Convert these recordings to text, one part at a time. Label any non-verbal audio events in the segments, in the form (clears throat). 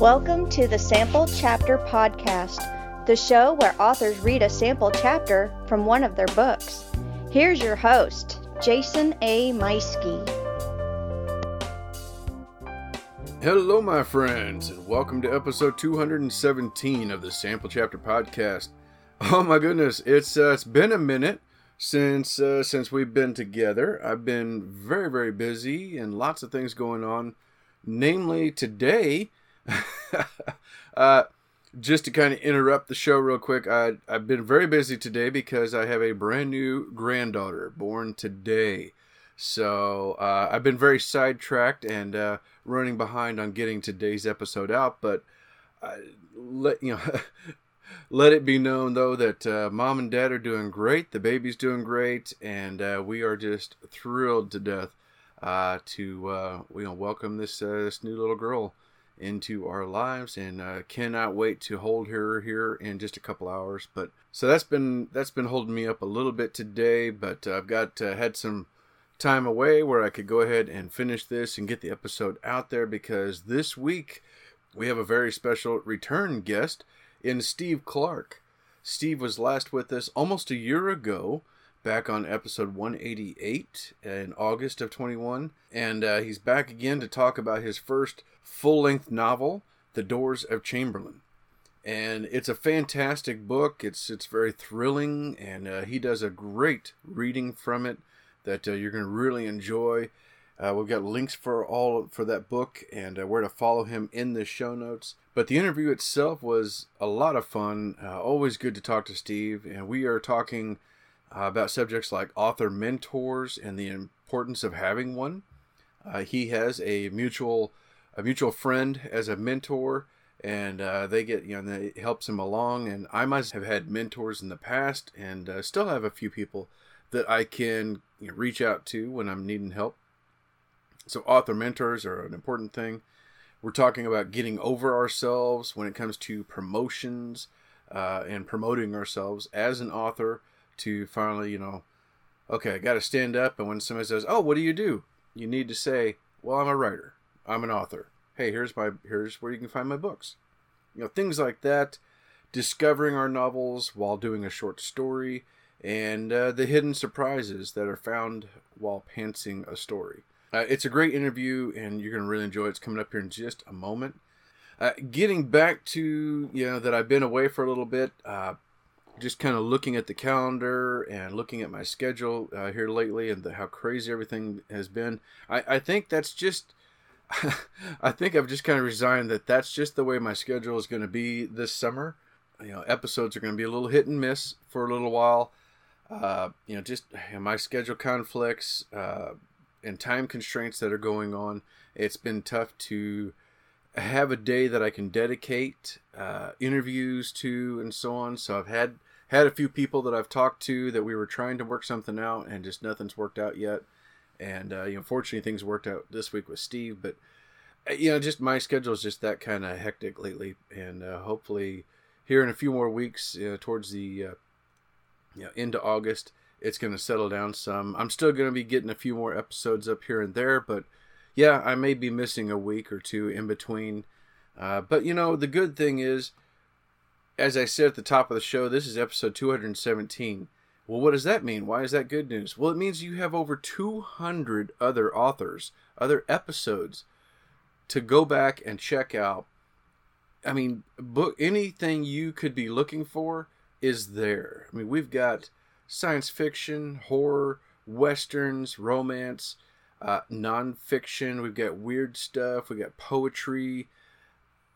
Welcome to the Sample Chapter Podcast, the show where authors read a sample chapter from one of their books. Here's your host, Jason A. Meiske. Hello, my friends, and welcome to episode 217 of the Sample Chapter Podcast. Oh my goodness, it's uh, it's been a minute since uh, since we've been together. I've been very very busy and lots of things going on. Namely, today (laughs) uh, just to kind of interrupt the show real quick, I, I've been very busy today because I have a brand new granddaughter born today. So uh, I've been very sidetracked and uh, running behind on getting today's episode out. But uh, let you know, (laughs) let it be known though that uh, mom and dad are doing great. The baby's doing great, and uh, we are just thrilled to death uh, to you know welcome this this new little girl into our lives and uh, cannot wait to hold her here in just a couple hours. But so that's been that's been holding me up a little bit today but i've got uh, had some time away where i could go ahead and finish this and get the episode out there because this week we have a very special return guest in steve clark. Steve was last with us almost a year ago back on episode 188 in August of 21. And uh, he's back again to talk about his first full length novel, The Doors of Chamberlain. And it's a fantastic book. It's it's very thrilling, and uh, he does a great reading from it that uh, you're going to really enjoy. Uh, we've got links for all for that book and uh, where to follow him in the show notes. But the interview itself was a lot of fun. Uh, always good to talk to Steve, and we are talking uh, about subjects like author mentors and the importance of having one. Uh, he has a mutual a mutual friend as a mentor, and uh, they get you know it helps him along. And I must have had mentors in the past, and uh, still have a few people that I can you know, reach out to when I'm needing help. So author mentors are an important thing. We're talking about getting over ourselves when it comes to promotions uh, and promoting ourselves as an author to finally, you know, okay, I got to stand up. And when somebody says, "Oh, what do you do?" you need to say, "Well, I'm a writer. I'm an author. Hey, here's my here's where you can find my books." You know, things like that. Discovering our novels while doing a short story, and uh, the hidden surprises that are found while pantsing a story. Uh, it's a great interview, and you're going to really enjoy it. It's coming up here in just a moment. Uh, getting back to you know that I've been away for a little bit. Uh, just kind of looking at the calendar and looking at my schedule uh, here lately and the, how crazy everything has been, I, I think that's just. (laughs) I think I've just kind of resigned that that's just the way my schedule is going to be this summer. You know, episodes are going to be a little hit and miss for a little while. Uh, you know, just you know, my schedule conflicts uh, and time constraints that are going on. It's been tough to have a day that I can dedicate uh, interviews to and so on. So I've had had a few people that I've talked to that we were trying to work something out, and just nothing's worked out yet. And uh, you know, fortunately, things worked out this week with Steve, but uh, you know, just my schedule is just that kind of hectic lately, and uh, hopefully, here in a few more weeks, towards the uh, you know into August, it's going to settle down some. I'm still going to be getting a few more episodes up here and there, but yeah, I may be missing a week or two in between. Uh, but you know, the good thing is as I said at the top of the show, this is episode 217. Well, what does that mean? Why is that good news? Well, it means you have over 200 other authors, other episodes to go back and check out. I mean, book anything you could be looking for is there. I mean, we've got science fiction, horror, westerns, romance, uh, nonfiction. We've got weird stuff. We've got poetry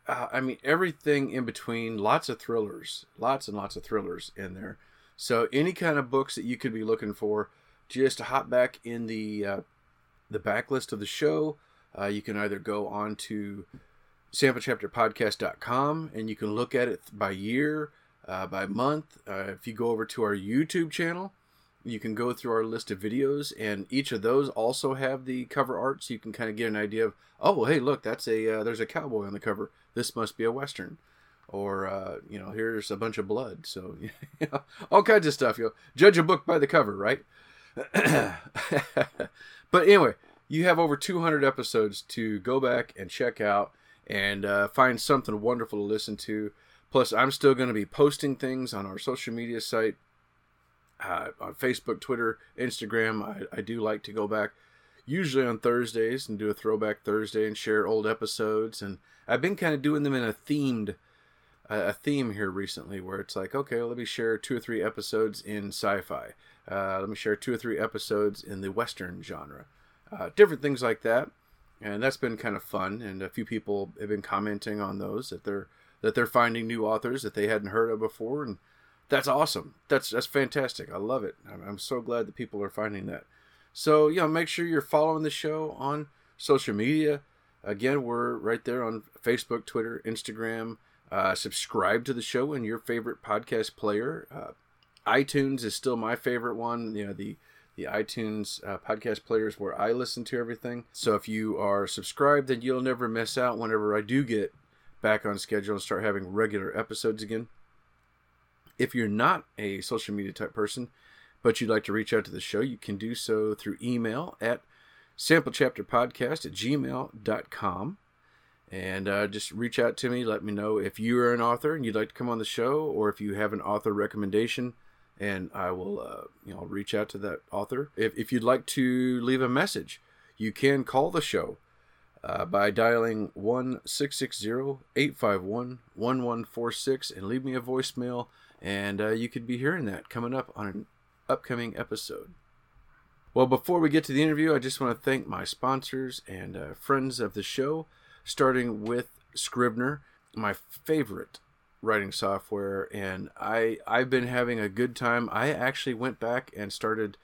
uh, I mean, everything in between, lots of thrillers, lots and lots of thrillers in there. So any kind of books that you could be looking for, just hop back in the uh, the backlist of the show. Uh, you can either go on to samplechapterpodcast.com and you can look at it by year, uh, by month. Uh, if you go over to our YouTube channel, you can go through our list of videos and each of those also have the cover art so you can kind of get an idea of oh well, hey look that's a uh, there's a cowboy on the cover. This must be a western. Or uh, you know here's a bunch of blood. So (laughs) all kinds of stuff you know judge a book by the cover right? (clears throat) But anyway you have over 200 episodes to go back and check out and uh, find something wonderful to listen to. Plus, I'm still going to be posting things on our social media site uh, on Facebook, Twitter, Instagram. I, I do like to go back usually on Thursdays and do a throwback Thursday and share old episodes. And I've been kind of doing them in a themed a theme here recently where it's like, okay, let me share two or three episodes in sci-fi. Uh, let me share two or three episodes in the western genre. Uh, different things like that, and that's been kind of fun. And a few people have been commenting on those that they're that they're finding new authors that they hadn't heard of before, and that's awesome. That's that's fantastic. I love it. I'm, I'm so glad that people are finding that. So you know, make sure you're following the show on social media. Again, we're right there on Facebook, Twitter, Instagram. Uh, subscribe to the show in your favorite podcast player. Uh, iTunes is still my favorite one. You know the the iTunes uh, podcast players where I listen to everything. So if you are subscribed, then you'll never miss out whenever I do get back on schedule and start having regular episodes again. If you're not a social media type person, but you'd like to reach out to the show, you can do so through email at samplechapterpodcast at gmail.com. And uh, just reach out to me. Let me know if you are an author and you'd like to come on the show, or if you have an author recommendation, and I will, uh, you know, reach out to that author. If, if you'd like to leave a message, you can call the show uh, by dialing 1 851 1146 and leave me a voicemail. And uh, you could be hearing that coming up on an upcoming episode. Well, before we get to the interview, I just want to thank my sponsors and uh, friends of the show, starting with Scrivener, my favorite writing software, and I I've been having a good time. I actually went back and started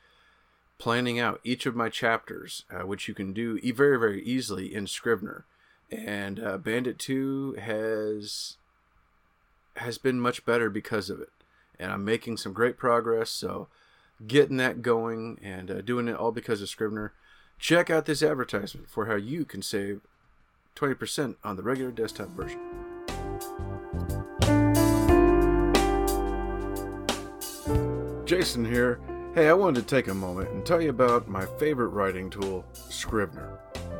planning out each of my chapters, uh, which you can do very very easily in Scrivener, and uh, Bandit Two has has been much better because of it, and I'm making some great progress. So getting that going and uh, doing it all because of Scrivener. Check out this advertisement for how you can save 20% on the regular desktop version. Jason here. Hey, I wanted to take a moment and tell you about my favorite writing tool, Scrivener.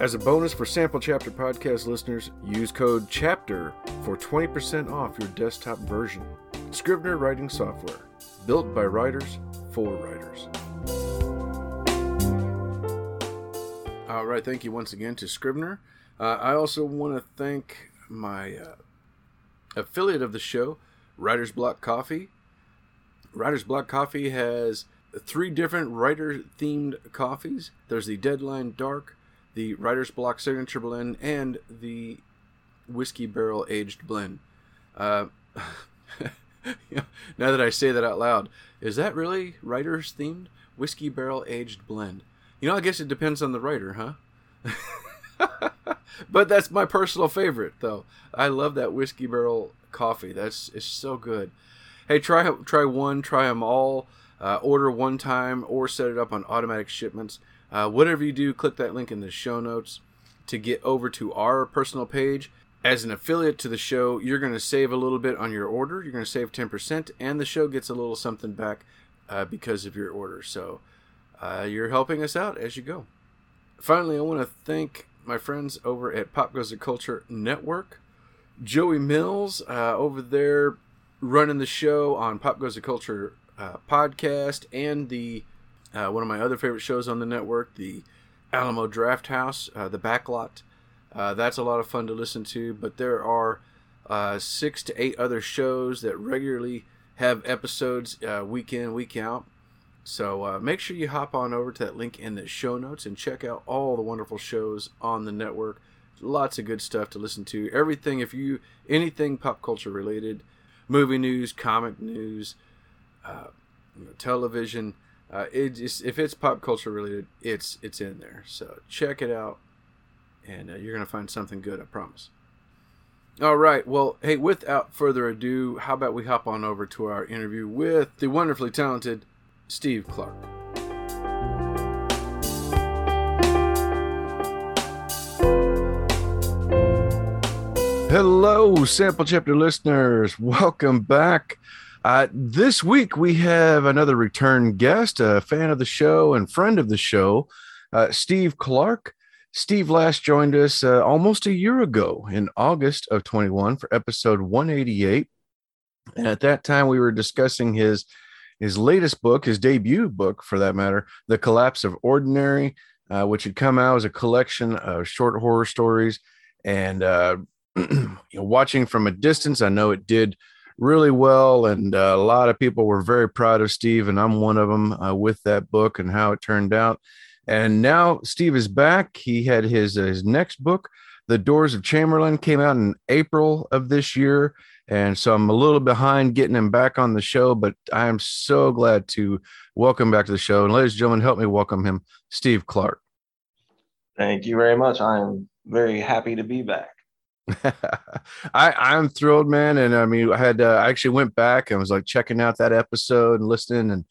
As a bonus for Sample Chapter Podcast listeners, use code CHAPTER for 20% off your desktop version. Scrivener Writing Software, built by writers for writers. All right, thank you once again to Scrivener. Uh, I also want to thank my uh, affiliate of the show, Writer's Block Coffee. Writer's Block Coffee has three different writer themed coffees. There's the Deadline Dark, the Writer's Block Signature Blend, and the Whiskey Barrel Aged Blend. Uh, (laughs) now that I say that out loud, is that really writer's themed? Whiskey Barrel Aged Blend. You know, I guess it depends on the writer, huh? (laughs) but that's my personal favorite, though. I love that whiskey barrel coffee. That's it's so good. Hey, try try one, try them all. Uh, order one time or set it up on automatic shipments. Uh, whatever you do, click that link in the show notes to get over to our personal page. As an affiliate to the show, you're going to save a little bit on your order. You're going to save 10%, and the show gets a little something back uh, because of your order. So uh, you're helping us out as you go. Finally, I want to thank my friends over at Pop Goes the Culture Network. Joey Mills uh, over there running the show on Pop Goes the Culture uh, podcast and the uh, one of my other favorite shows on the network, the Alamo Draft House, uh, the Backlot. Uh, that's a lot of fun to listen to, but there are uh, six to eight other shows that regularly have episodes uh, week in, week out. So uh, make sure you hop on over to that link in the show notes and check out all the wonderful shows on the network. Lots of good stuff to listen to. Everything, if you anything pop culture related, movie news, comic news, television uh, it just, if it's pop culture related, it's it's in there. So check it out, and uh, you're gonna find something good. I promise. All right. Well, hey, without further ado, how about we hop on over to our interview with the wonderfully talented Steve Clark. Hello, sample chapter listeners. Welcome back. Uh, this week we have another return guest, a fan of the show and friend of the show, uh, Steve Clark. Steve last joined us uh, almost a year ago in August of 21 for episode 188. And at that time, we were discussing his his latest book, his debut book for that matter, The Collapse of Ordinary, uh, which had come out as a collection of short horror stories. And uh, (clears throat) you know, watching from a distance, I know it did really well. And uh, a lot of people were very proud of Steve, and I'm one of them uh, with that book and how it turned out. And now Steve is back. He had his uh, his next book, The Doors of Chamberlain, came out in April of this year. And so I'm a little behind getting him back on the show, but I am so glad to welcome back to the show. And ladies and gentlemen, help me welcome him, Steve Clark. Thank you very much. I am very happy to be back. (laughs) I I'm thrilled, man. And I mean, I had uh, I actually went back and was like checking out that episode and listening, and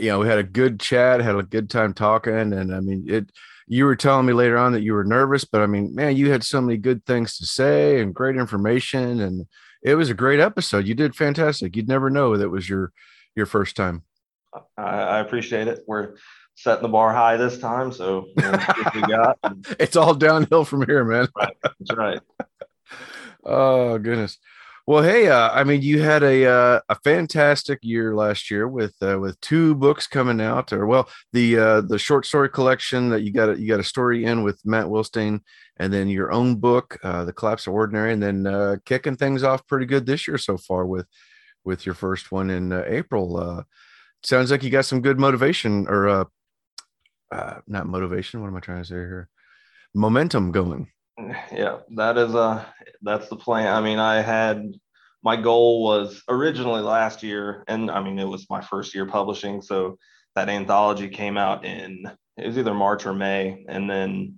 you know, we had a good chat, had a good time talking. And I mean, it, you were telling me later on that you were nervous, but I mean, man, you had so many good things to say and great information. And it was a great episode. You did fantastic. You'd never know that it was your, your first time. I, I appreciate it. We're setting the bar high this time. So you know, we got. (laughs) it's all downhill from here, man. Right. That's right. Oh goodness. Well, hey, uh, I mean, you had a uh, a fantastic year last year with uh, with two books coming out, or well, the uh, the short story collection that you got a, you got a story in with Matt Wilstein, and then your own book, uh, The Collapse of Ordinary, and then uh, kicking things off pretty good this year so far with with your first one in April. sounds like you got some good motivation, or not motivation. What am I trying to say here? Momentum going (laughs) yeah that is a that's the plan. I mean i had my goal was originally last year and i mean it was my first year publishing so that anthology came out in it was either march or may and then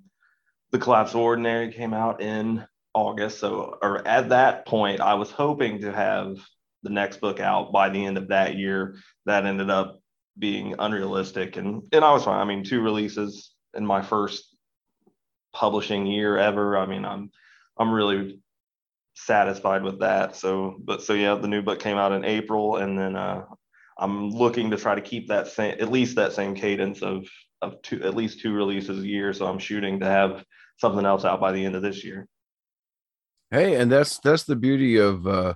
the collapse of ordinary came out in august so or at that point i was hoping to have the next book out by the end of that year. That ended up being unrealistic and and i was fine. I mean two releases in my first publishing year ever. I mean, I'm I'm really satisfied with that. So, but so yeah, the new book came out in April, and then uh, I'm looking to try to keep that same at least that same cadence of of two at least two releases a year. So I'm shooting to have something else out by the end of this year. Hey, and that's that's the beauty of uh,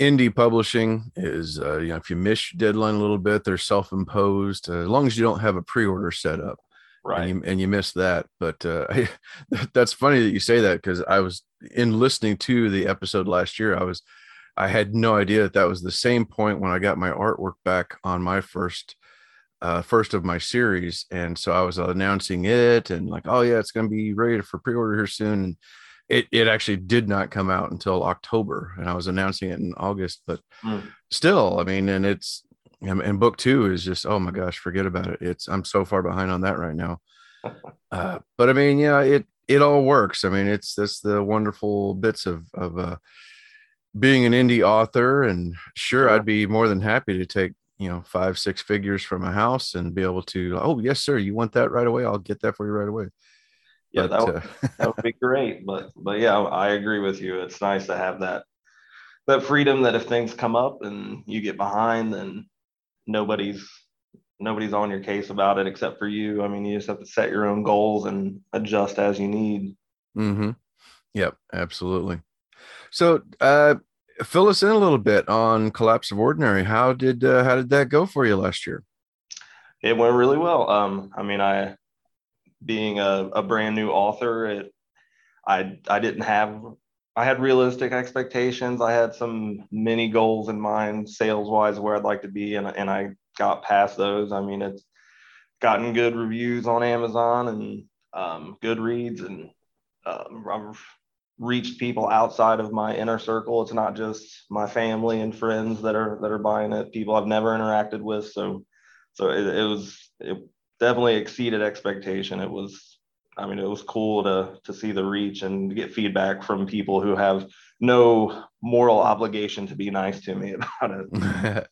indie publishing is uh, you know if you miss deadline a little bit, they're self-imposed. Uh, as long as you don't have a pre-order set up right and you, and you missed that but uh, I, (laughs) that's funny that you say that because i was in listening to the episode last year i was i had no idea that that was the same point when i got my artwork back on my first uh, first of my series and so i was announcing it and like oh yeah it's going to be ready for pre-order here soon and it, it actually did not come out until october and i was announcing it in august but mm. still i mean and it's and, and book two is just oh my gosh forget about it. It's i'm so far behind on that right now. (laughs) Uh, but i mean yeah it it all works. I mean it's that's the wonderful bits of of uh, being an indie author. And sure i'd be more than happy to take you know five six figures from a house and be able to oh yes sir you want that right away? I'll get that for you right away. Yeah but, that, would, uh, (laughs) that would be great. But but yeah i agree with you. It's nice to have that that freedom that if things come up and you get behind then nobody's nobody's on your case about it except for you. I mean, you just have to set your own goals and adjust as you need. Mm-hmm. Yep, absolutely. So, uh, fill us in a little bit on Collapse of Ordinary. How did uh, how did that go for you last year? It went really well. Um, I mean, I being a, a brand new author, it I I didn't have I had realistic expectations. I had some mini goals in mind, sales wise, where I'd like to be, and and I got past those. I mean, it's gotten good reviews on Amazon and um, Goodreads, and um, I've reached people outside of my inner circle. It's not just my family and friends that are that are buying it. People I've never interacted with. So, so it, it was it definitely exceeded expectation. It was I mean, it was cool to to see the reach and get feedback from people who have no moral obligation to be nice to me (laughs) about it.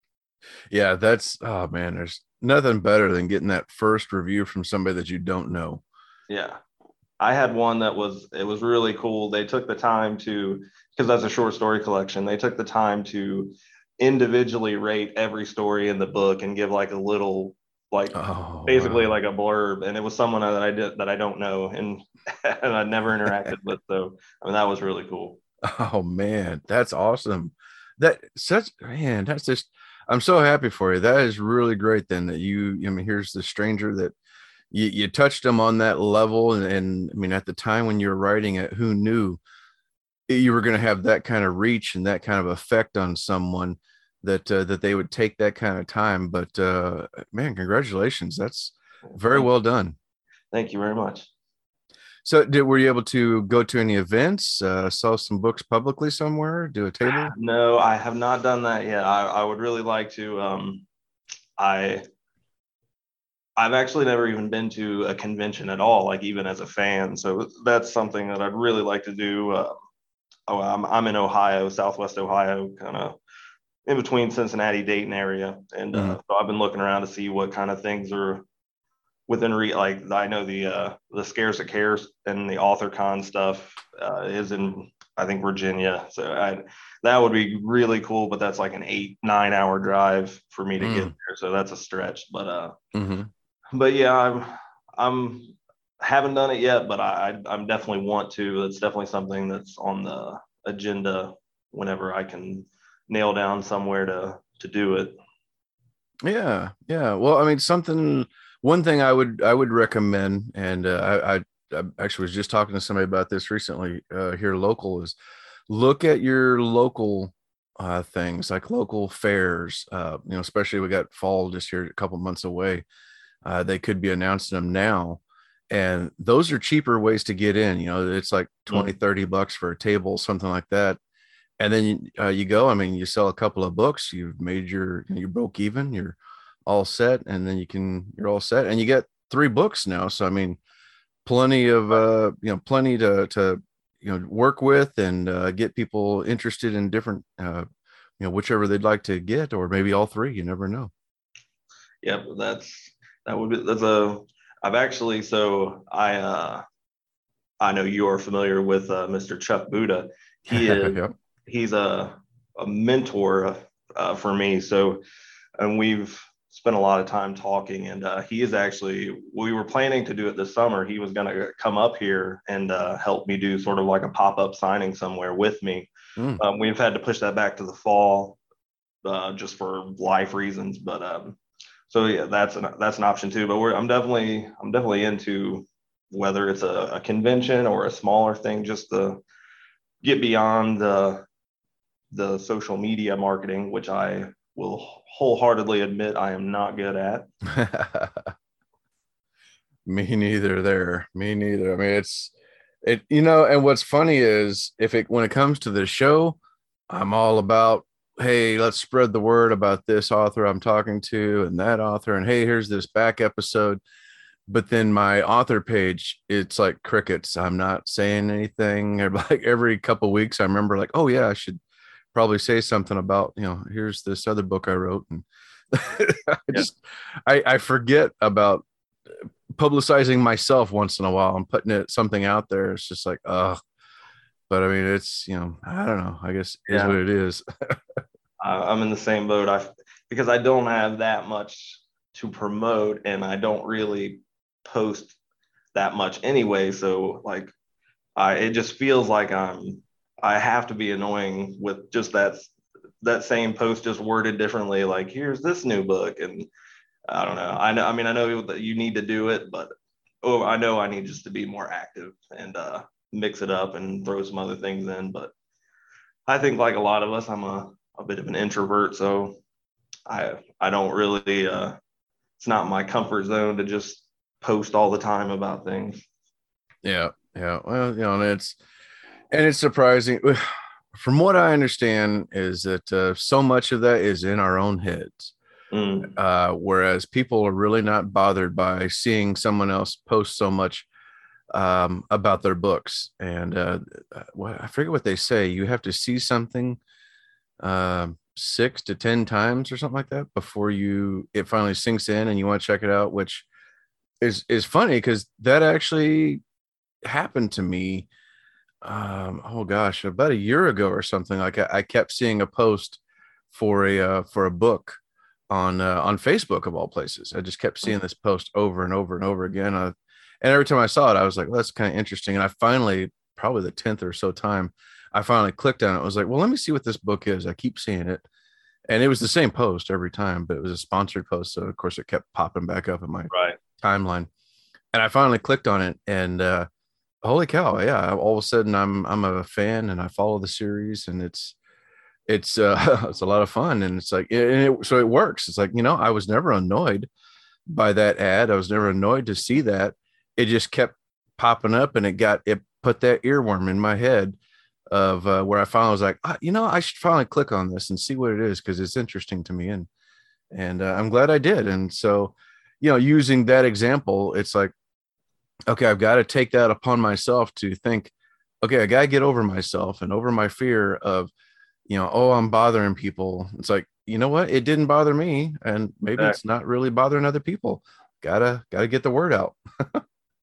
(laughs) yeah, that's oh man, there's nothing better than getting that first review from somebody that you don't know. Yeah. I had one that was it was really cool. They took the time to because that's a short story collection. They took the time to individually rate every story in the book and give like a little like oh, basically wow. like a blurb and it was someone that I did that I don't know and (laughs) and I never interacted with so I mean that was really cool. Oh man, that's awesome. That such man, that's just I'm so happy for you. That is really great then that you I mean here's the stranger that you, you touched them on that level and, and I mean at the time when you were writing it, who knew you were going to have that kind of reach and that kind of effect on someone that uh, that they would take that kind of time. But uh, man, congratulations! That's very well done. Thank you very much. So, did were you able to go to any events, uh, sell some books publicly somewhere, do a table? (sighs) No, I have not done that yet. I, I would really like to. Um, I I've actually never even been to a convention at all, like even as a fan. So that's something that I'd really like to do. Uh, oh, I'm I'm in Ohio, Southwest Ohio, kind of in between Cincinnati, Dayton area, and uh, mm-hmm. so I've been looking around to see what kind of things are within re like I know the uh, the Scares That Care and the AuthorCon stuff uh, is in I think Virginia, so I that would be really cool. But that's like an eight nine hour drive for me to mm. get there, so that's a stretch. But uh, mm-hmm. but yeah, I'm I'm haven't done it yet, but I I'm definitely want to. It's definitely something that's on the agenda whenever I can nail down somewhere to to do it. Yeah, yeah. Well, I mean, something. One thing I would I would recommend, and uh, I, I, I actually was just talking to somebody about this recently uh, here local is look at your local uh, things like local fairs. Uh, you know, especially we got fall just here a couple months away. Uh, they could be announcing them now and those are cheaper ways to get in you know it's like 20 mm. 30 bucks for a table something like that and then uh, you go i mean you sell a couple of books you've made your you broke even you're all set and then you can you're all set and you get three books now so i mean plenty of uh you know plenty to to you know work with and uh, get people interested in different uh you know whichever they'd like to get or maybe all three you never know. Yep that's that would be that's a i've actually so i uh i know you are familiar with uh, mr chuck Buda he (laughs) is yep he's a, a mentor uh, for me. So, and we've spent a lot of time talking. And uh, he is actually, we were planning to do it this summer. He was going to come up here and uh, help me do sort of like a pop up signing somewhere with me. Mm. Um, we've had to push that back to the fall uh, just for life reasons. But um, so yeah, that's an that's an option too. But we're I'm definitely I'm definitely into whether it's a, a convention or a smaller thing, just to get beyond the the social media marketing, which I will wholeheartedly admit I am not good at. (laughs) Me neither there. Me neither. I mean, it's it, you know, and what's funny is if it when it comes to the show, I'm all about, hey, let's spread the word about this author I'm talking to and that author, and hey, here's this back episode. But then my author page, it's like crickets. I'm not saying anything. (laughs) Like every couple weeks, I remember like, oh yeah, I should probably say something about you know here's this other book i wrote and (laughs) i just I, I forget about publicizing myself once in a while and putting it something out there. It's just like uh but i mean it's you know i don't know. I guess yeah. is what it is. I'm in the same boat. I because i don't have that much to promote and i don't really post that much anyway. So like i it just feels like i'm I have to be annoying with just that that same post just worded differently. Like, here's this new book, and I don't know. I know. I mean, I know that you need to do it, but oh, I know I need just to be more active and uh, mix it up and throw some other things in. But I think, like a lot of us, I'm a a bit of an introvert, so I I don't really. Uh, it's not my comfort zone to just post all the time about things. Yeah, yeah. Well, you know, it's and it's surprising from what i understand is that uh, so much of that is in our own heads mm. uh, whereas people are really not bothered by seeing someone else post so much um, about their books, and uh, what I forget what they say. You have to see something uh, six to ten times or something like that before you it finally sinks in, and you want to check it out. Which is is funny because that actually happened to me. Um, oh gosh, about a year ago or something. Like I, I kept seeing a post for a uh, for a book on uh, on Facebook of all places. I just kept seeing this post over and over and over again. Uh, and every time I saw it, I was like, well, that's kind of interesting. And I finally, probably the 10th or so time, I finally clicked on it. I was like, well, let me see what this book is. I keep seeing it. And it was the same post every time, but it was a sponsored post. So of course it kept popping back up in my right. timeline. And I finally clicked on it and uh holy cow, yeah. All of a sudden I'm I'm a fan and I follow the series and it's it's uh (laughs) it's a lot of fun and it's like and it, so it works. It's like you know i was never annoyed by that ad. I was never annoyed to see that. It just kept popping up and it got it put that earworm in my head of uh, where i finally was like you know i should finally click on this and see what it is because it's interesting to me and and uh, i'm glad i did. And so you know using that example it's like okay i've got to take that upon myself to think okay i got to get over myself and over my fear of you know, oh, I'm bothering people. It's like, you know what? It didn't bother me, and maybe exactly. it's not really bothering other people. Gotta gotta get the word out. (laughs)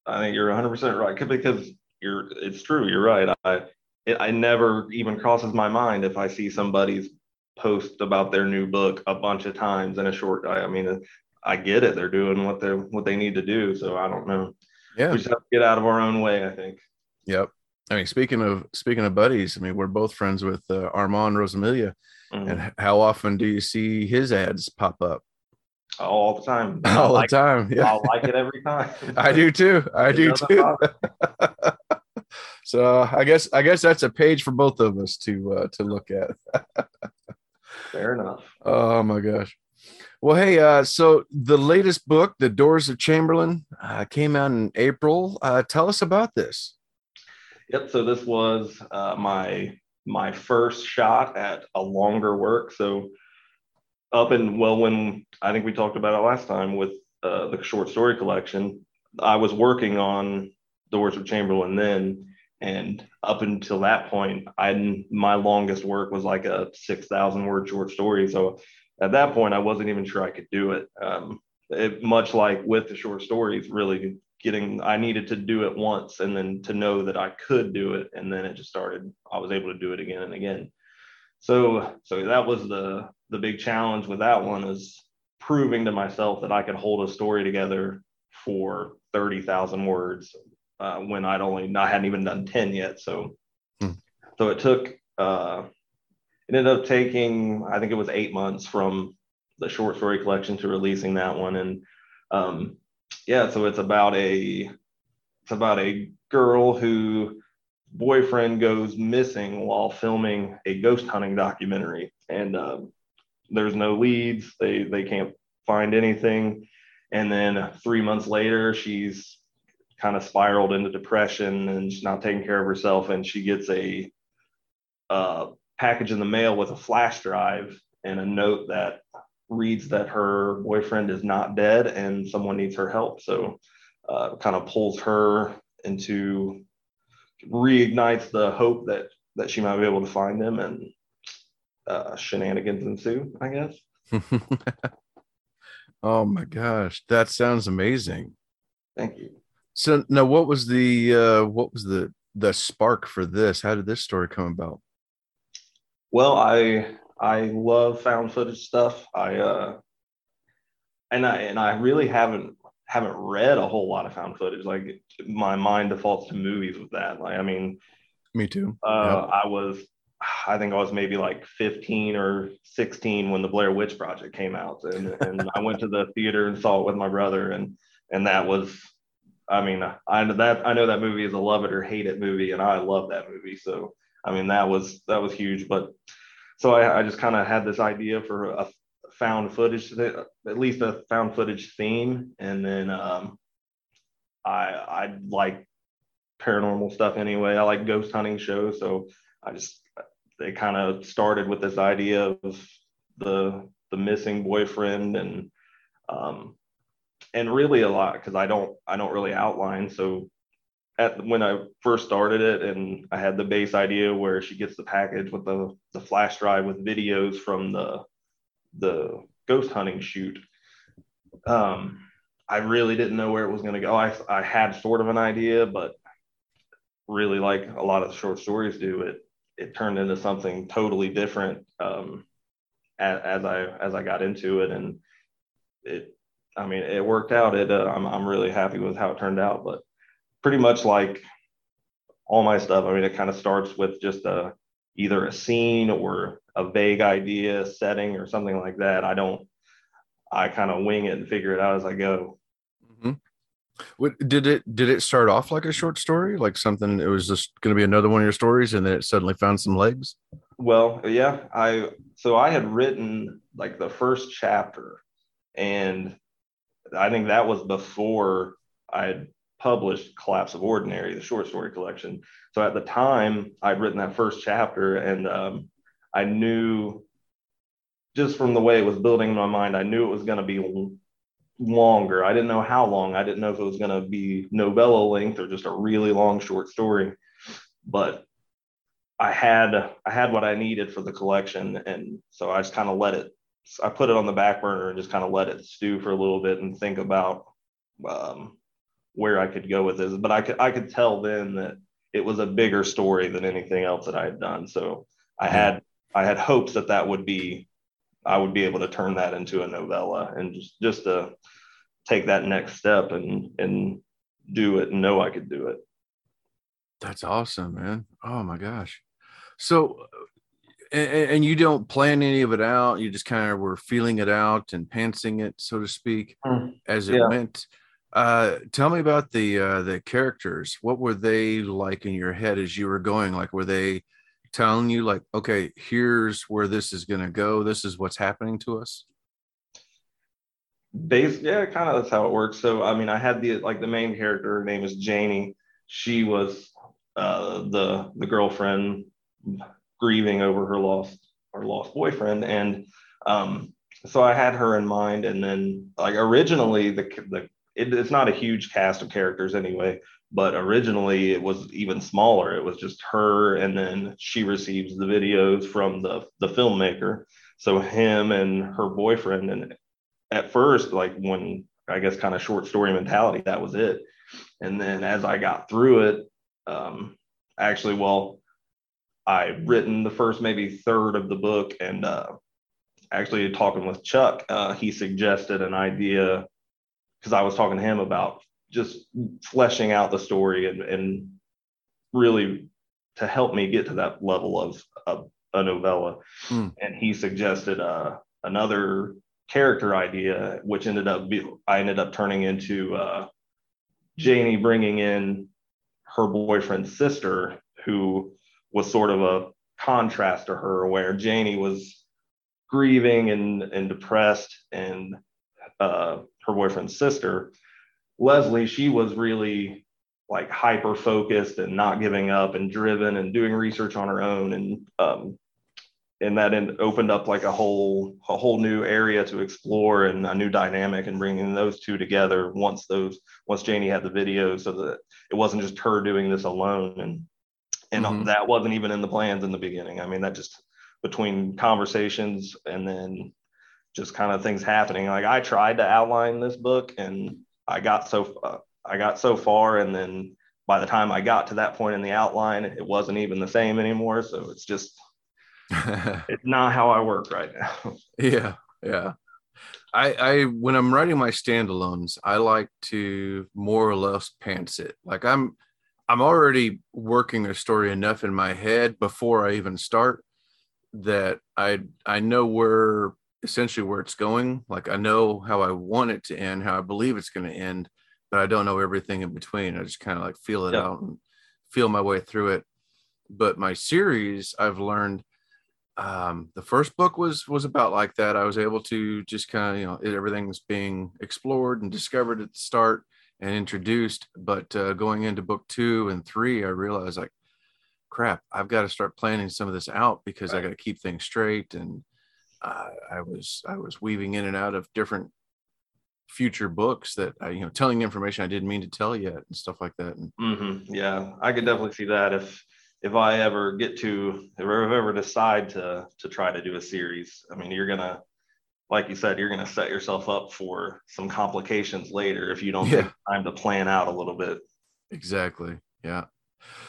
I think you're 100 percent right because you're. It's true. You're right. I it, I never even crosses my mind if I see somebody's post about their new book a bunch of times in a short. I, I mean, I get it. They're doing what they're what they need to do. So I don't know. Yeah, we just have to get out of our own way. I think. Yep. I mean, speaking of speaking of buddies, I mean, we're both friends with uh, Armand Rosamilia, mm-hmm. and how often do you see his ads pop up? All the time. (laughs) All like the time. Yeah, I like it every time. (laughs) I do too. I do too. (laughs) so I guess I guess that's a page for both of us to uh, to look at. Fair enough. Oh my gosh. Well, hey, uh, so the latest book, The Doors of Chamberlain, uh, came out in April. Uh, tell us about this. Yep. So this was uh, my my first shot at a longer work. So up and well, when I think we talked about it last time with uh, the short story collection, I was working on Doors of Chamberlain then, and up until that point, I my longest work was like a six thousand word short story. So at that point, I wasn't even sure I could do it. Um, it much like with the short stories, really getting i needed to do it once and then to know that i could do it and then it just started i was able to do it again and again so so that was the the big challenge with that one is proving to myself that i could hold a story together for 30,000 words uh, when I'd only I hadn't even done 10 yet. So hmm. so it took uh, it ended up taking I think it was eight months from the short story collection to releasing that one, and um, yeah, so it's about a it's about a girl who boyfriend goes missing while filming a ghost hunting documentary, and um, there's no leads. They they can't find anything, and then three months later, she's kind of spiraled into depression and she's not taking care of herself, and she gets a uh, package in the mail with a flash drive and a note that reads that her boyfriend is not dead and someone needs her help. So uh, kind of pulls her into reignites the hope that that she might be able to find him and uh, shenanigans ensue, I guess. (laughs) oh my gosh, that sounds amazing. Thank you. So now what was the uh what was the the spark for this? How did this story come about? Well, I I love found footage stuff. I uh, and I and I really haven't haven't read a whole lot of found footage. Like my mind defaults to movies with that. Like I mean, me too. Uh, I was, I think I was maybe like 15 or 16 when the Blair Witch Project came out, and and I went to the theater and saw it with my brother, and and that was, I mean, I that I know that movie is a love it or hate it movie, and I love that movie. So I mean, that was that was huge, but so I, I just kind of had this idea for a found footage, at least a found footage theme, and then um, I I like paranormal stuff anyway. I like ghost hunting shows, so I just they kind of started with this idea of the the missing boyfriend and um, and really a lot because I don't I don't really outline, so at when I first started it, and I had the base idea where she gets the package with the the flash drive with videos from the the ghost hunting shoot. Um, I really didn't know where it was going to go. I I had sort of an idea, but really like a lot of short stories do, it it turned into something totally different um, as, as I as I got into it, and it I mean it worked out. It uh, I'm I'm really happy with how it turned out, but pretty much like all my stuff. I mean, it kind of starts with just a either a scene or a vague idea, setting, or something like that. I don't. I kind of wing it and figure it out as I go. Mm-hmm. What did it did it start off like a short story, like something? It was just going to be another one of your stories, and then it suddenly found some legs. Well, yeah, I so I had written like the first chapter, and I think that was before I had published Collapse of Ordinary, the short story collection. So at the time, I'd written that first chapter, and um, I knew just from the way it was building in my mind, I knew it was going to be longer. I didn't know how long. I didn't know if it was going to be novella length or just a really long short story. But I had I had what I needed for the collection, and so I just kind of let it. I put it on the back burner and just kind of let it stew for a little bit and think about um, where I could go with this. But I could I could tell then that it was a bigger story than anything else that I had done. So I had I had hopes that that would be I would be able to turn that into a novella and just just to take that next step and and do it and know I could do it. That's awesome, man. Oh my gosh. So and, and, you don't plan any of it out. You just kind of were feeling it out and pantsing it, so to speak, mm, as it yeah. went. Uh, tell me about the uh, the characters. What were they like in your head as you were going? Like, were they telling you, like, okay, here's where this is going to go. This is what's happening to us. Base, yeah, kind of that's how it works. So, I mean, I had the like the main character. Her name is Janie. She was uh, the the girlfriend grieving over her lost her lost boyfriend, and um, so I had her in mind. And then, like originally, the the it, it's not a huge cast of characters anyway, but originally it was even smaller. It was just her, and then she receives the videos from the the filmmaker. So him and her boyfriend, and at first, like when I guess kind of short story mentality, that was it. And then as I got through it, um, actually, well, I written the first maybe third of the book, and uh, actually talking with Chuck, uh, he suggested an idea because I was talking to him about just fleshing out the story and, and really to help me get to that level of, of a novella. Mm. And he suggested uh, another character idea, which ended up be, I ended up turning into uh, Janie bringing in her boyfriend's sister, who was sort of a contrast to her, where Janie was grieving and, and depressed and uh, her boyfriend's sister, Leslie, she was really like hyper focused and not giving up and driven and doing research on her own and um, and that opened up like a whole a whole new area to explore and a new dynamic and bringing those two together once those once Janie had the video so that it wasn't just her doing this alone and and mm-hmm. that wasn't even in the plans in the beginning. I mean that just between conversations and then just kind of things happening. Like I tried to outline this book and I got so uh, I got so far, and then by the time I got to that point in the outline, it wasn't even the same anymore. So it's just (laughs) it's not how I work right now. (laughs) yeah, yeah. I, I when I'm writing my standalones, I like to more or less pants it. Like I'm I'm already working a story enough in my head before I even start that I I know where essentially where it's going. Like I know how I want it to end, how I believe it's going to end, but I don't know everything in between. I just kind of like feel it out and feel my way through it. But my series, I've learned um, the first book was was about like that. I was able to just kind of you know everything was being explored and discovered at the start and introduced. But uh, going into book two and three, I realized like, crap, I've got to start planning some of this out because right. I got to keep things straight and uh, I was I was weaving in and out of different future books that I, you know, telling information I didn't mean to tell yet and stuff like that. And Mm-hmm. Yeah, I could definitely see that if if I ever get to if I ever decide to to try to do a series. I mean, you're gonna, like you said, you're gonna set yourself up for some complications later if you don't Yeah. take time to plan out a little bit. exactly. Yeah.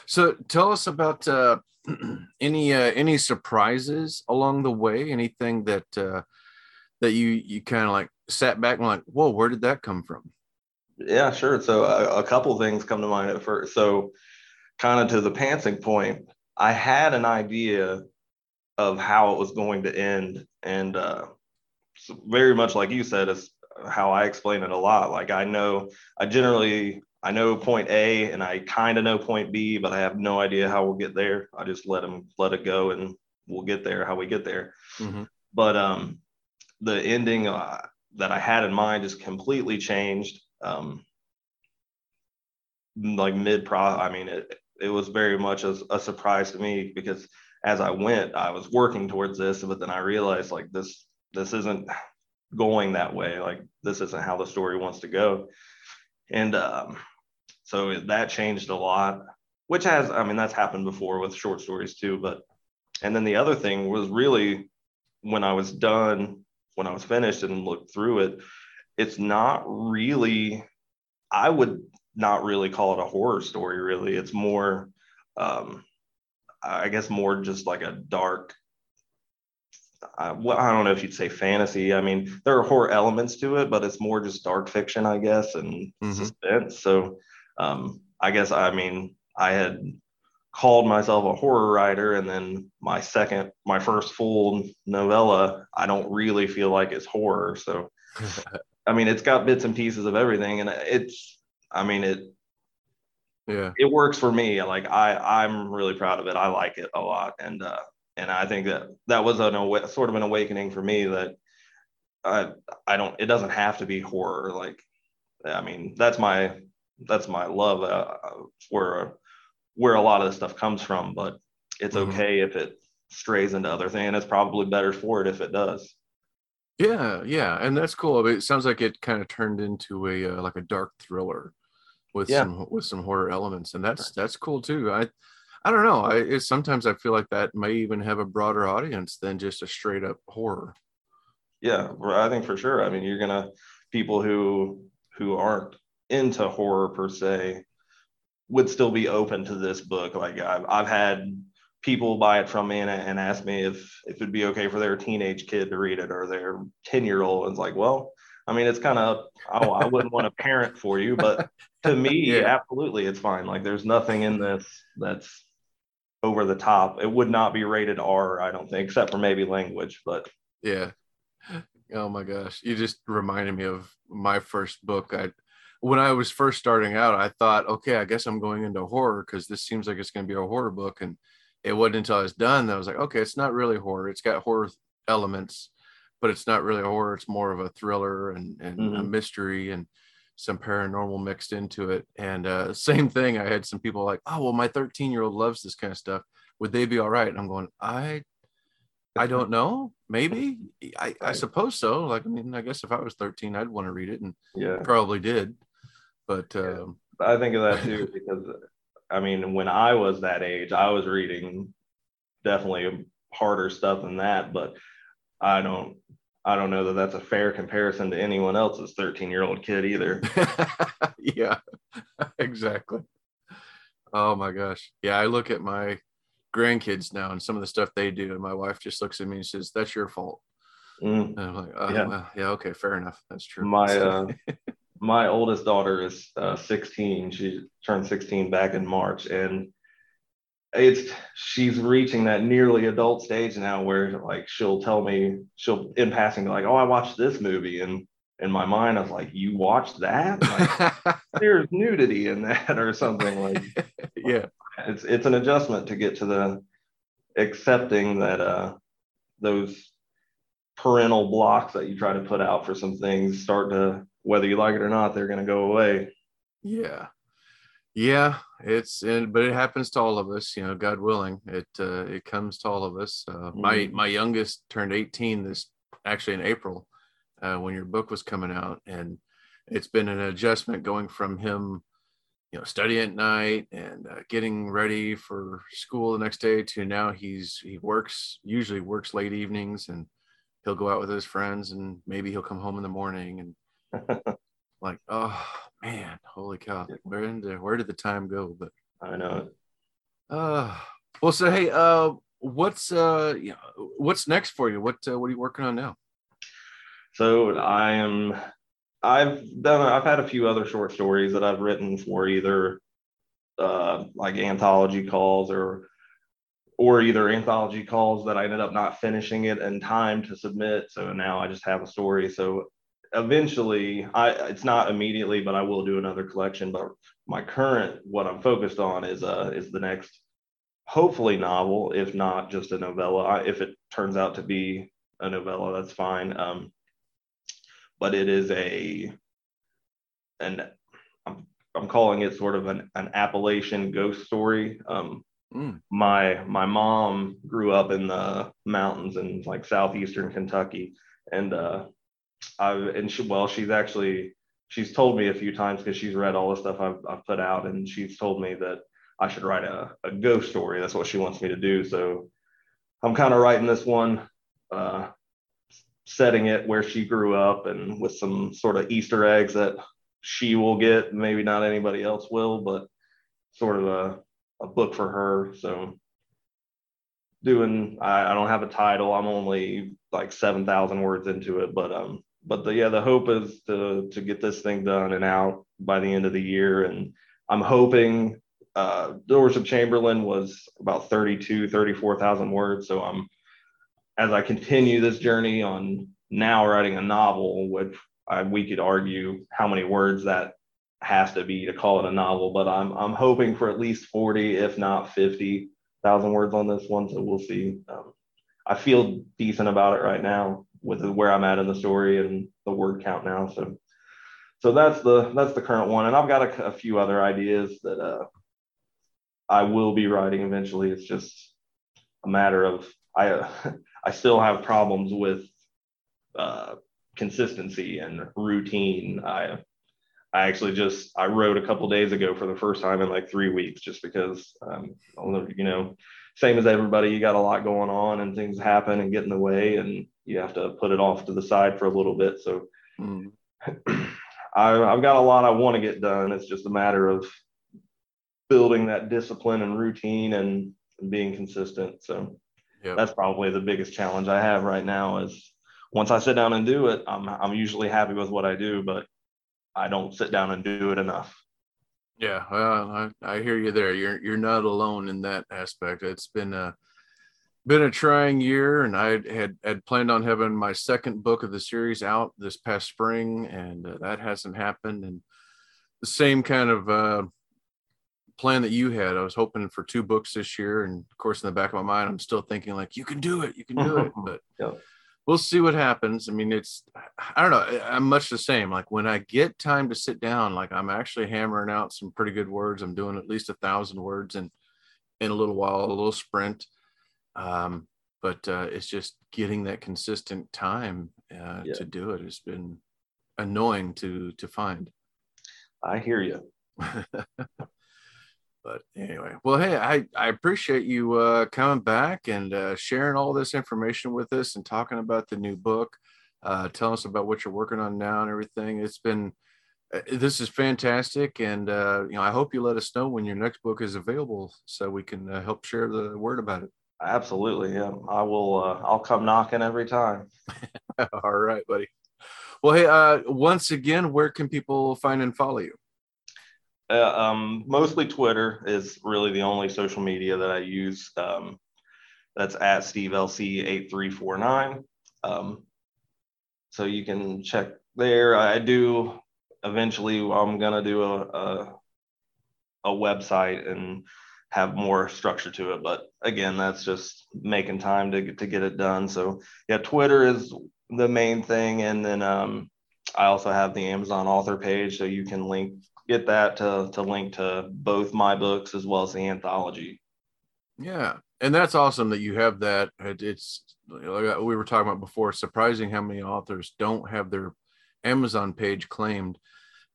So tell us about uh, (clears throat) any uh, any surprises along the way. Anything that uh, that you you kind of like sat back and like, whoa, where did that come from? Yeah, sure. So a, a couple things come to mind at first. So, kind of to the pantsing point, I had an idea of how it was going to end, and uh, very much like you said, is how I explain it a lot. Like I know, I generally I know point A, and I kind of know point B, but I have no idea how we'll get there. I just let them let it go, and we'll get there how we get there Mhm. but um, the ending uh, that I had in mind is completely changed. Um, like mid pro, I mean, it it was very much a, a surprise to me because as I went, I was working towards this, but then I realized like this this isn't going that way. Like this isn't how the story wants to go, and um, so that changed a lot. Which has, I mean, that's happened before with short stories too. But and then the other thing was really when I was done, when I was finished and looked through it, it's not really, I would not really call it a horror story, really. It's more, um, I guess, more just like a dark, uh, well, I don't know if you'd say fantasy. I mean, there are horror elements to it, but it's more just dark fiction, I guess, and Mhm. suspense. So um, I guess, I mean, I had called myself a horror writer and then my second my first full novella i don't really feel like it's horror. So (laughs) i mean it's got bits and pieces of everything and it's i mean it yeah. it works for me. Like i i'm really proud of it. I like it a lot. And uh and i think that that was an awa- sort of an awakening for me that i i don't it doesn't have to be horror. Like i mean that's my that's my love uh, where where a lot of this stuff comes from but it's Mhm. okay if it strays into other things and it's probably better for it if it does Yeah, yeah, and that's cool. I mean, it sounds like it kind of turned into a uh, like a dark thriller with Yeah. some with some horror elements, and that's that's cool too. I I don't know. I it, sometimes I feel like that may even have a broader audience than just a straight up horror. yeah i think for sure i mean you're gonna people who who aren't into horror per se would still be open to this book like i've, I've had people buy it from me and, and ask me if if it'd be okay for their teenage kid to read it or their 10 year old it's like well i mean it's kind of oh i wouldn't want to parent for you but to me (laughs) Yeah. absolutely it's fine like there's nothing in this that's over the top it would not be rated r i don't think except for maybe language but Yeah. Oh my gosh, you just reminded me of my first book. I when I was first starting out, I thought, okay, I guess I'm going into horror because this seems like it's going to be a horror book, and it wasn't until I was done that I was like, okay, it's not really horror. It's got horror elements, but it's not really horror. It's more of a thriller and and a Mhm. mystery and some paranormal mixed into it. And uh, (laughs) same thing, I had some people like, oh well, my 13 year old loves this kind of stuff. Would they be all right? And I'm going, I I don't know. Maybe (laughs) I, I suppose so. Like, I mean, I guess if I was 13, I'd want to read it and yeah probably did. But Yeah. um, I think of that too because I mean, when I was that age, I was reading definitely harder stuff than that, but I don't I don't know that that's a fair comparison to anyone else's 13 year old kid either. (laughs) yeah, (laughs) exactly. Oh my gosh. Yeah, I look at my grandkids now and some of the stuff they do, and my wife just looks at me and says, That's your fault. Mm. And I'm like, oh, Yeah. well, yeah, okay, fair enough. That's true. My uh, (laughs) my oldest daughter is uh, 16. She turned 16 back in March, and it's she's reaching that nearly adult stage now where like she'll tell me she'll in passing like, oh, I watched this movie, and in my mind I was like, you watched that? Like, (laughs) there's nudity in that or something like (laughs) yeah, it's it's an adjustment to get to the accepting that uh those parental blocks that you try to put out for some things start to whether you like it or not they're going to go away yeah, yeah. It's and but it happens to all of us. You know, God willing, it uh, it comes to all of us. Uh, My Mhm. my youngest turned 18 this actually in April. uh, when your book was coming out, and it's been an adjustment going from him, you know, studying at night and uh, getting ready for school the next day to now he's he works usually works late evenings and he'll go out with his friends and maybe he'll come home in the morning and like oh man holy cow where did where did the time go but I know. uh well so hey uh what's uh you know, what's next for you what uh, what are you working on now So I am. I've done. I've had a few other short stories that I've written for either uh, like anthology calls or or either anthology calls that I ended up not finishing it in time to submit. So now I just have a story. So eventually, I it's not immediately, but I will do another collection. But my current what I'm focused on is uh is the next hopefully novel, if not just a novella. I, if it turns out to be a novella, that's fine. Um, but it is a an I'm, I'm calling it sort of an, an Appalachian ghost story. Um, Mm. my my mom grew up in the mountains in like southeastern Kentucky, and uh, I and she well she's actually she's told me a few times because she's read all the stuff I've, I've put out, and she's told me that I should write a, a ghost story. That's what she wants me to do. So I'm kind of writing this one, uh, setting it where she grew up, and with some sort of Easter eggs that she will get, maybe not anybody else will, but sort of a a book for her. So doing I, I don't have a title. I'm only like seven thousand words into it, but um but the yeah the hope is to to get this thing done and out by the end of the year. And I'm hoping uh Doors of Chamberlain was about 32, 34,000 words. So I'm as I continue this journey on now writing a novel, which I, we could argue how many words that has to be to call it a novel, but I'm I'm hoping for at least 40, if not 50,000 words on this one. So we'll see. Um, I feel decent about it right now with where I'm at in the story and the word count now. So so that's the that's the current one, and I've got a, a few other ideas that uh, I will be writing eventually. It's just a matter of I (laughs) I still have problems with uh, consistency and routine. I I actually just I wrote a couple days ago for the first time in like three weeks, just because um, you know, same as everybody, you got a lot going on and things happen and get in the way, and you have to put it off to the side for a little bit. So Mm. (clears throat) I, I've got a lot I want to get done. It's just a matter of building that discipline and routine and being consistent. So Yeah. that's probably the biggest challenge I have right now. Is once I sit down and do it, I'm I'm usually happy with what I do, but I don't sit down and do it enough. Yeah, well, I, I hear you there. You're you're not alone in that aspect. It's been a been a trying year, and I had had planned on having my second book of the series out this past spring, and uh, that hasn't happened. And the same kind of uh, plan that you had. I was hoping for two books this year, and of course, in the back of my mind, I'm still thinking like, you can do it, you can do it, (laughs) but Yep. We'll see what happens. I mean, it's I don't know. I'm much the same. Like when I get time to sit down, like I'm actually hammering out some pretty good words. I'm doing at least a thousand words in in a little while, a little sprint. Um, but uh, it's just getting that consistent time uh, Yeah. to do it has been annoying to to find. I hear you. (laughs) but anyway, well, hey, I, I appreciate you uh, coming back and uh, sharing all this information with us and talking about the new book. Uh, telling us about what you're working on now and everything. It's been uh, this is fantastic, and uh, you know I hope you let us know when your next book is available so we can uh, help share the word about it. Absolutely. Yeah. I will uh, I'll come knocking every time. (laughs) all right, buddy. Well, hey, uh, once again, where can people find and follow you? Uh, um, mostly Twitter is really the only social media that I use. Um, that's at Steve LC eight three four nine. Um, so you can check there. I do eventually. I'm gonna do a, a a website and have more structure to it. But again, that's just making time to to get it done. So yeah, Twitter is the main thing, and then um, I also have the Amazon author page, so you can link get that to to link to both my books as well as the anthology. Yeah, and that's awesome that you have that. It's like we were talking about before. Surprising how many authors don't have their Amazon page claimed.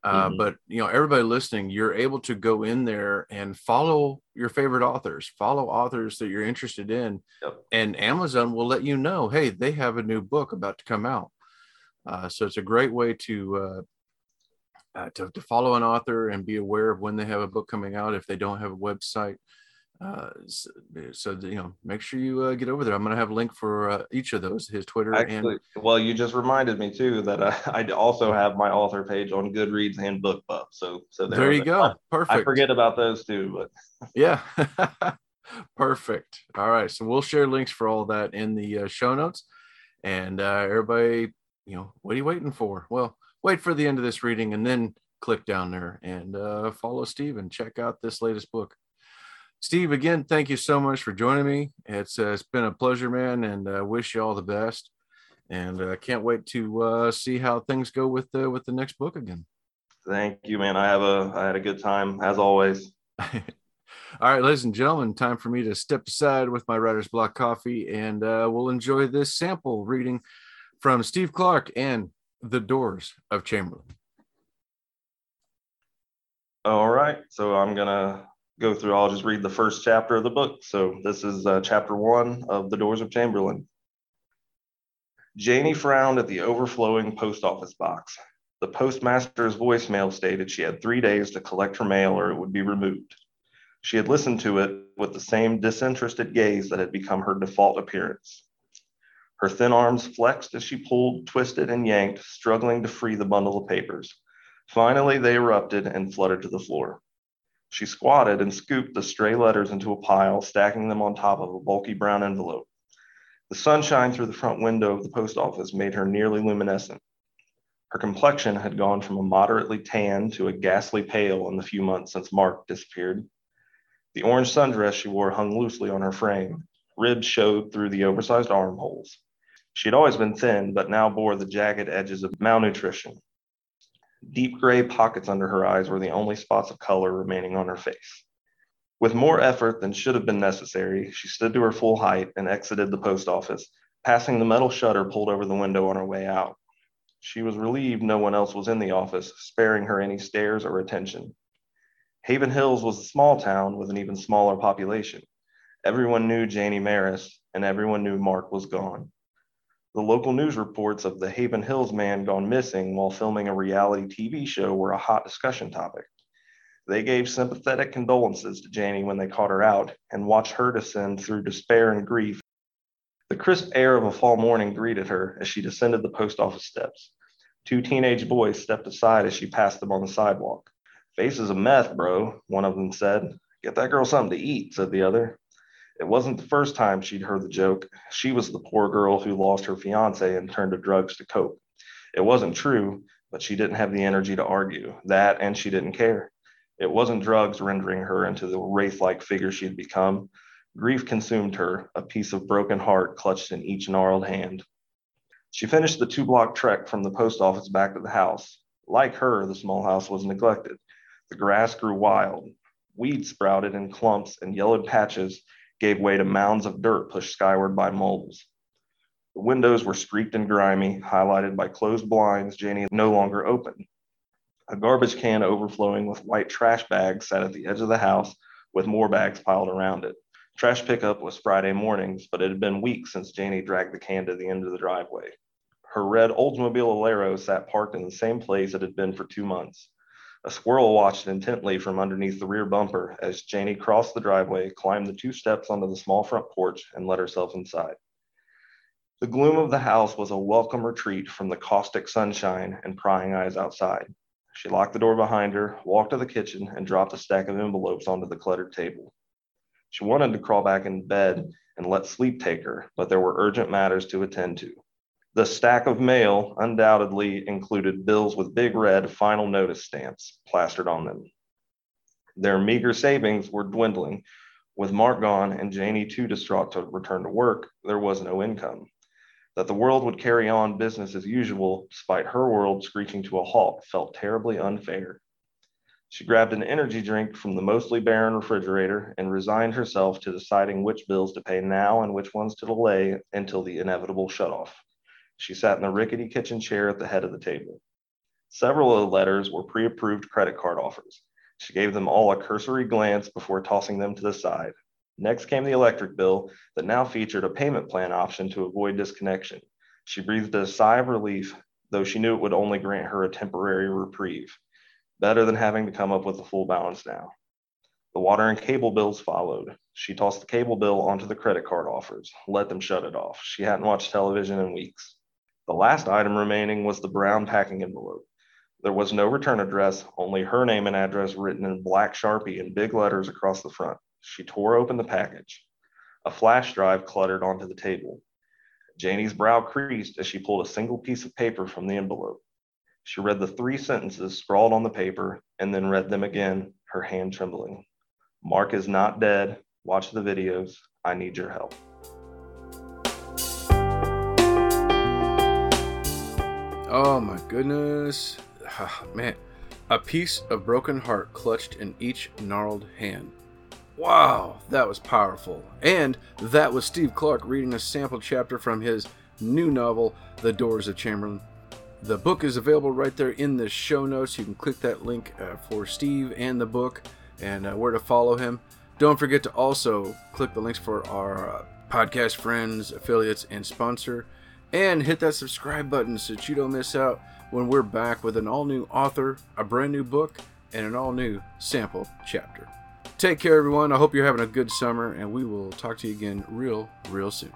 Uh, mm-hmm. But you know, everybody listening, you're able to go in there and follow your favorite authors, follow authors that you're interested in, yep. and Amazon will let you know, hey, they have a new book about to come out. Uh, so it's a great way to, uh, uh, to to follow an author and be aware of when they have a book coming out if they don't have a website. Uh, so, so, you know, make sure you uh, get over there. I'm going to have a link for uh, each of those, his Twitter. Actually, and... well, you just reminded me too that uh, (laughs) I also have my author page on Goodreads and BookBub. So, so there, there you go. Perfect. I forget about those too, but (laughs) yeah, (laughs) perfect. All right, so we'll share links for all that in the uh, show notes, and uh, everybody, you know, what are you waiting for? Well, wait for the end of this reading and then click down there and follow Steve and check out this latest book. Steve, again, thank you so much for joining me. It's uh, it's been a pleasure, man, and I uh, wish you all the best. And I uh, can't wait to uh, see how things go with the with the next book again. Thank you, man. I have a I had a good time as always. (laughs) all right, ladies and gentlemen, time for me to step aside with my writer's block coffee, and uh, we'll enjoy this sample reading from Steve Clark and The Doors of Chamberlain. All right, so I'm gonna go through, I'll just read the first chapter of the book. So this is uh, chapter one of The Doors of Chamberlain. Janie frowned at the overflowing post office box. The postmaster's voicemail stated she had three days to collect her mail or it would be removed. She had listened to it with the same disinterested gaze that had become her default appearance. Her thin arms flexed as she pulled, twisted, and yanked, struggling to free the bundle of papers. Finally, they erupted and fluttered to the floor. She squatted and scooped the stray letters into a pile, stacking them on top of a bulky brown envelope. The sunshine through the front window of the post office made her nearly luminescent. Her complexion had gone from a moderately tan to a ghastly pale in the few months since Mark disappeared. The orange sundress she wore hung loosely on her frame. Ribs showed through the oversized armholes. She had always been thin, but now bore the jagged edges of malnutrition. Deep gray pockets under her eyes were the only spots of color remaining on her face. With more effort than should have been necessary, she stood to her full height and exited the post office, passing the metal shutter pulled over the window on her way out. She was relieved no one else was in the office, sparing her any stares or attention. Haven Hills was a small town with an even smaller population. Everyone knew Janie Maris, and everyone knew Mark was gone. The local news reports of the Haven Hills man gone missing while filming a reality TV show were a hot discussion topic. They gave sympathetic condolences to Janie when they caught her out and watched her descend through despair and grief. The crisp air of a fall morning greeted her as she descended the post office steps. Two teenage boys stepped aside as she passed them on the sidewalk. Faces of meth, bro, one of them said. Get that girl something to eat, said the other. It wasn't the first time she'd heard the joke. She was the poor girl who lost her fiance and turned to drugs to cope. It wasn't true, but she didn't have the energy to argue. That and she didn't care. It wasn't drugs rendering her into the wraith like figure she'd become. Grief consumed her, a piece of broken heart clutched in each gnarled hand. She finished the two block trek from the post office back to the house. Like her, the small house was neglected. The grass grew wild. Weeds sprouted in clumps and yellowed patches gave way to mounds of dirt pushed skyward by moles. The windows were streaked and grimy, highlighted by closed blinds Janie no longer opened. A garbage can overflowing with white trash bags sat at the edge of the house with more bags piled around it. Trash pickup was Friday mornings, but it had been weeks since Janie dragged the can to the end of the driveway. Her red Oldsmobile Alero sat parked in the same place it had been for two months. A squirrel watched intently from underneath the rear bumper as Janie crossed the driveway, climbed the two steps onto the small front porch, and let herself inside. The gloom of the house was a welcome retreat from the caustic sunshine and prying eyes outside. She locked the door behind her, walked to the kitchen, and dropped a stack of envelopes onto the cluttered table. She wanted to crawl back in bed and let sleep take her, but there were urgent matters to attend to. The stack of mail undoubtedly included bills with big red final notice stamps plastered on them. Their meager savings were dwindling. With Mark gone and Janie too distraught to return to work, there was no income. That the world would carry on business as usual, despite her world screeching to a halt, felt terribly unfair. She grabbed an energy drink from the mostly barren refrigerator and resigned herself to deciding which bills to pay now and which ones to delay until the inevitable shutoff. She sat in the rickety kitchen chair at the head of the table. Several of the letters were pre approved credit card offers. She gave them all a cursory glance before tossing them to the side. Next came the electric bill that now featured a payment plan option to avoid disconnection. She breathed a sigh of relief, though she knew it would only grant her a temporary reprieve better than having to come up with a full balance now. The water and cable bills followed. She tossed the cable bill onto the credit card offers, let them shut it off. She hadn't watched television in weeks. The last item remaining was the brown packing envelope. There was no return address, only her name and address written in black sharpie in big letters across the front. She tore open the package. A flash drive cluttered onto the table. Janie's brow creased as she pulled a single piece of paper from the envelope. She read the three sentences scrawled on the paper and then read them again, her hand trembling. Mark is not dead. Watch the videos. I need your help. Oh my goodness. (sighs) Man, a piece of broken heart clutched in each gnarled hand. Wow, that was powerful. And that was Steve Clark reading a sample chapter from his new novel, The Doors of Chamberlain. The book is available right there in the show notes. You can click that link uh, for Steve and the book and uh, where to follow him. Don't forget to also click the links for our uh, podcast friends, affiliates, and sponsor. And hit that subscribe button so that you don't miss out when we're back with an all new author, a brand new book, and an all new sample chapter. Take care, everyone. I hope you're having a good summer, and we will talk to you again real, real soon.